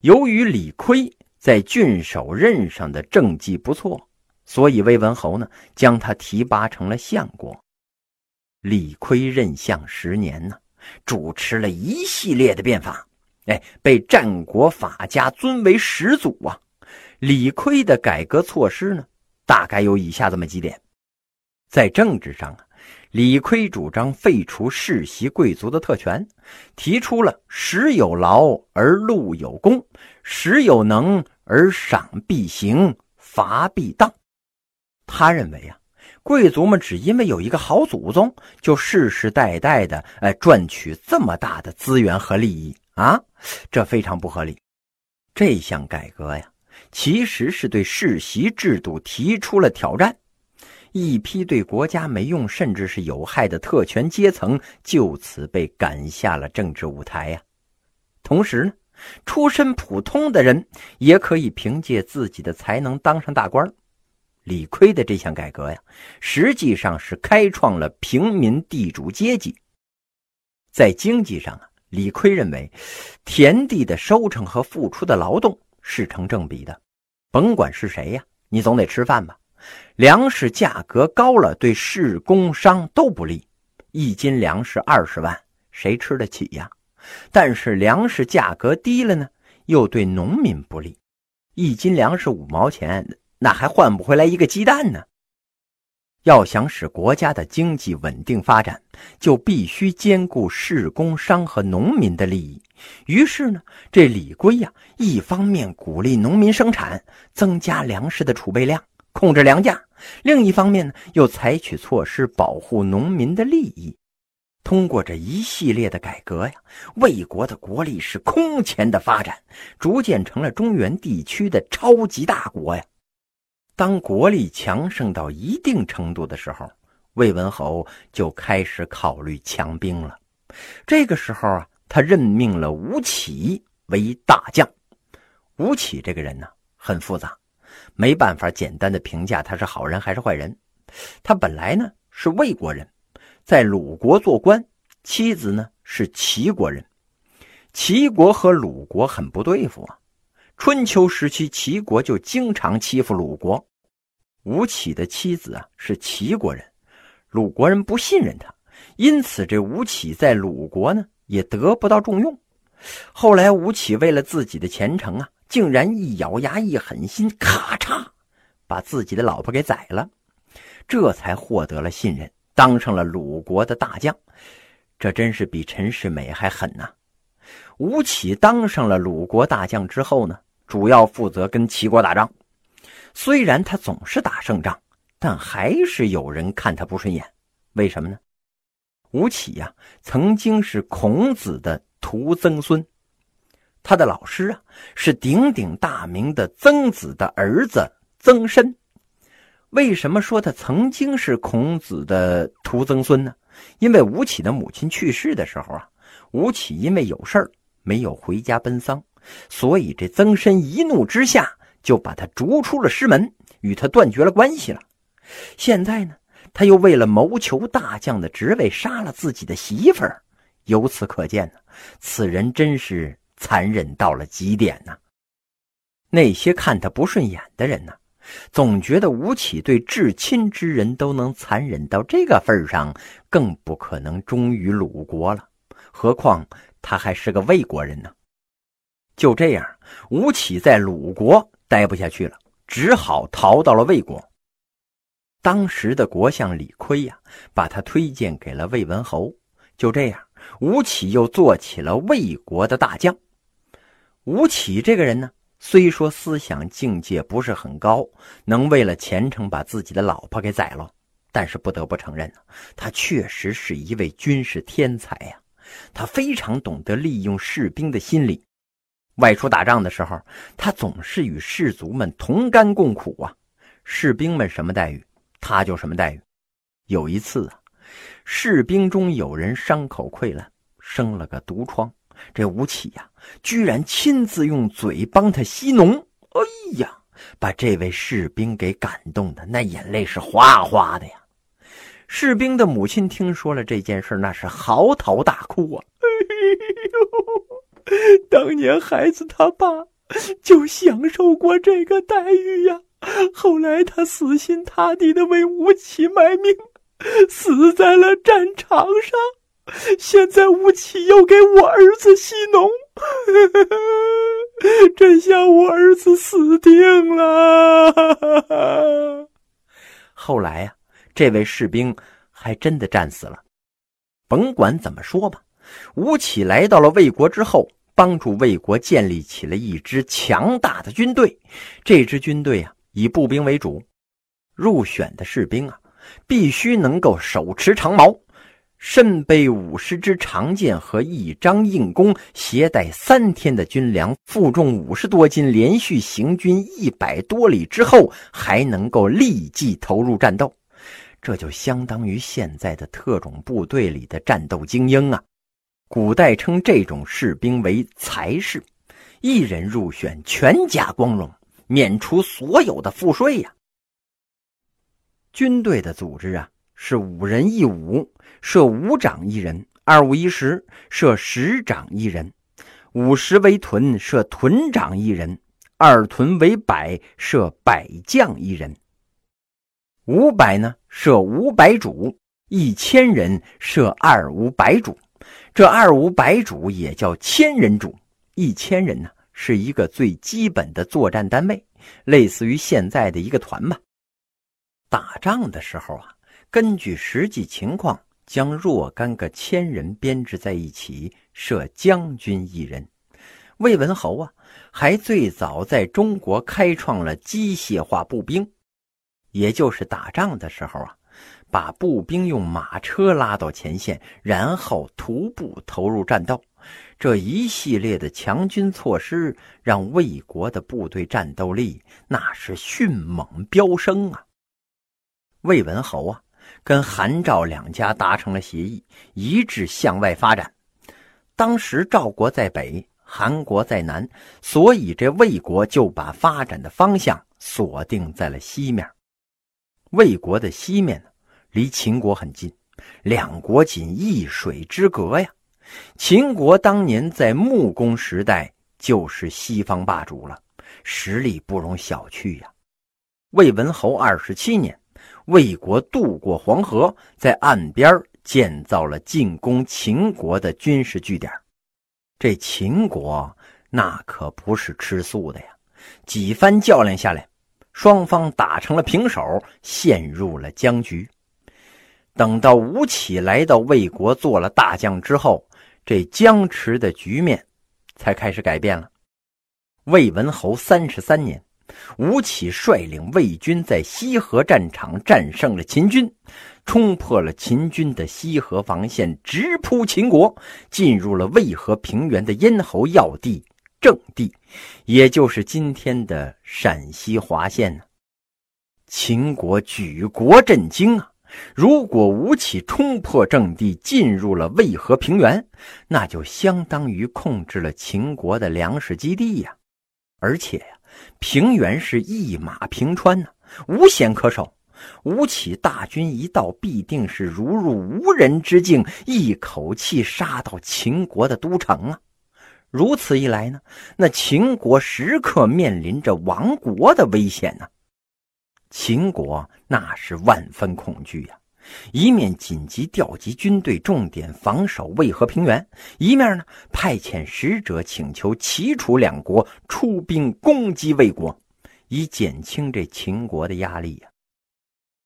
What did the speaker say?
由于李悝在郡守任上的政绩不错，所以魏文侯呢将他提拔成了相国。李悝任相十年呢，主持了一系列的变法，哎，被战国法家尊为始祖啊。李悝的改革措施呢，大概有以下这么几点：在政治上啊，李悝主张废除世袭贵族的特权，提出了“时有劳而禄有功，时有能而赏必行，罚必当”。他认为啊，贵族们只因为有一个好祖宗，就世世代代的哎赚取这么大的资源和利益啊，这非常不合理。这项改革呀。其实是对世袭制度提出了挑战，一批对国家没用甚至是有害的特权阶层就此被赶下了政治舞台呀。同时呢，出身普通的人也可以凭借自己的才能当上大官。李悝的这项改革呀，实际上是开创了平民地主阶级。在经济上啊，李悝认为，田地的收成和付出的劳动是成正比的。甭管是谁呀，你总得吃饭吧。粮食价格高了，对市工商都不利。一斤粮食二十万，谁吃得起呀？但是粮食价格低了呢，又对农民不利。一斤粮食五毛钱，那还换不回来一个鸡蛋呢。要想使国家的经济稳定发展，就必须兼顾市工商和农民的利益。于是呢，这李悝呀，一方面鼓励农民生产，增加粮食的储备量，控制粮价；另一方面呢，又采取措施保护农民的利益。通过这一系列的改革呀，魏国的国力是空前的发展，逐渐成了中原地区的超级大国呀。当国力强盛到一定程度的时候，魏文侯就开始考虑强兵了。这个时候啊，他任命了吴起为大将。吴起这个人呢，很复杂，没办法简单的评价他是好人还是坏人。他本来呢是魏国人，在鲁国做官，妻子呢是齐国人。齐国和鲁国很不对付啊。春秋时期，齐国就经常欺负鲁国。吴起的妻子啊是齐国人，鲁国人不信任他，因此这吴起在鲁国呢也得不到重用。后来吴起为了自己的前程啊，竟然一咬牙一狠心，咔嚓，把自己的老婆给宰了，这才获得了信任，当上了鲁国的大将。这真是比陈世美还狠呐！吴起当上了鲁国大将之后呢？主要负责跟齐国打仗，虽然他总是打胜仗，但还是有人看他不顺眼。为什么呢？吴起呀，曾经是孔子的徒曾孙，他的老师啊是鼎鼎大名的曾子的儿子曾参。为什么说他曾经是孔子的徒曾孙呢？因为吴起的母亲去世的时候啊，吴起因为有事儿没有回家奔丧。所以，这曾参一怒之下就把他逐出了师门，与他断绝了关系了。现在呢，他又为了谋求大将的职位，杀了自己的媳妇儿。由此可见呢，此人真是残忍到了极点呐。那些看他不顺眼的人呢，总觉得吴起对至亲之人都能残忍到这个份上，更不可能忠于鲁国了。何况他还是个魏国人呢。就这样，吴起在鲁国待不下去了，只好逃到了魏国。当时的国相李悝呀，把他推荐给了魏文侯。就这样，吴起又做起了魏国的大将。吴起这个人呢，虽说思想境界不是很高，能为了前程把自己的老婆给宰了，但是不得不承认呢，他确实是一位军事天才呀。他非常懂得利用士兵的心理。外出打仗的时候，他总是与士卒们同甘共苦啊。士兵们什么待遇，他就什么待遇。有一次啊，士兵中有人伤口溃烂，生了个毒疮，这吴起呀，居然亲自用嘴帮他吸脓。哎呀，把这位士兵给感动的那眼泪是哗哗的呀。士兵的母亲听说了这件事，那是嚎啕大哭啊。哎呦！当年孩子他爸就享受过这个待遇呀。后来他死心塌地的为吴起卖命，死在了战场上。现在吴起又给我儿子吸脓，真像我儿子死定了。后来呀，这位士兵还真的战死了。甭管怎么说吧，吴起来到了魏国之后，帮助魏国建立起了一支强大的军队。这支军队啊。以步兵为主，入选的士兵啊，必须能够手持长矛，身背五十支长剑和一张硬弓，携带三天的军粮，负重五十多斤，连续行军一百多里之后，还能够立即投入战斗。这就相当于现在的特种部队里的战斗精英啊！古代称这种士兵为才士，一人入选，全家光荣。免除所有的赋税呀。军队的组织啊，是五人一伍，设五长一人，二五一十，设十长一人，五十为屯，设屯长一人，二屯为百，设百将一人。五百呢，设五百主，一千人设二五百主，这二五百主也叫千人主，一千人呢。是一个最基本的作战单位，类似于现在的一个团吧。打仗的时候啊，根据实际情况，将若干个千人编制在一起，设将军一人。魏文侯啊，还最早在中国开创了机械化步兵，也就是打仗的时候啊，把步兵用马车拉到前线，然后徒步投入战斗。这一系列的强军措施，让魏国的部队战斗力那是迅猛飙升啊！魏文侯啊，跟韩赵两家达成了协议，一致向外发展。当时赵国在北，韩国在南，所以这魏国就把发展的方向锁定在了西面。魏国的西面呢，离秦国很近，两国仅一水之隔呀。秦国当年在穆公时代就是西方霸主了，实力不容小觑呀。魏文侯二十七年，魏国渡过黄河，在岸边建造了进攻秦国的军事据点。这秦国那可不是吃素的呀，几番较量下来，双方打成了平手，陷入了僵局。等到吴起来到魏国做了大将之后，这僵持的局面才开始改变了。魏文侯三十三年，吴起率领魏军在西河战场战胜了秦军，冲破了秦军的西河防线，直扑秦国，进入了渭河平原的咽喉要地郑地，也就是今天的陕西华县呢。秦国举国震惊啊！如果吴起冲破阵地，进入了渭河平原，那就相当于控制了秦国的粮食基地呀！而且呀，平原是一马平川呢，无险可守。吴起大军一到，必定是如入无人之境，一口气杀到秦国的都城啊！如此一来呢，那秦国时刻面临着亡国的危险呢。秦国那是万分恐惧呀，一面紧急调集军队，重点防守渭河平原；一面呢，派遣使者请求齐、楚两国出兵攻击魏国，以减轻这秦国的压力呀。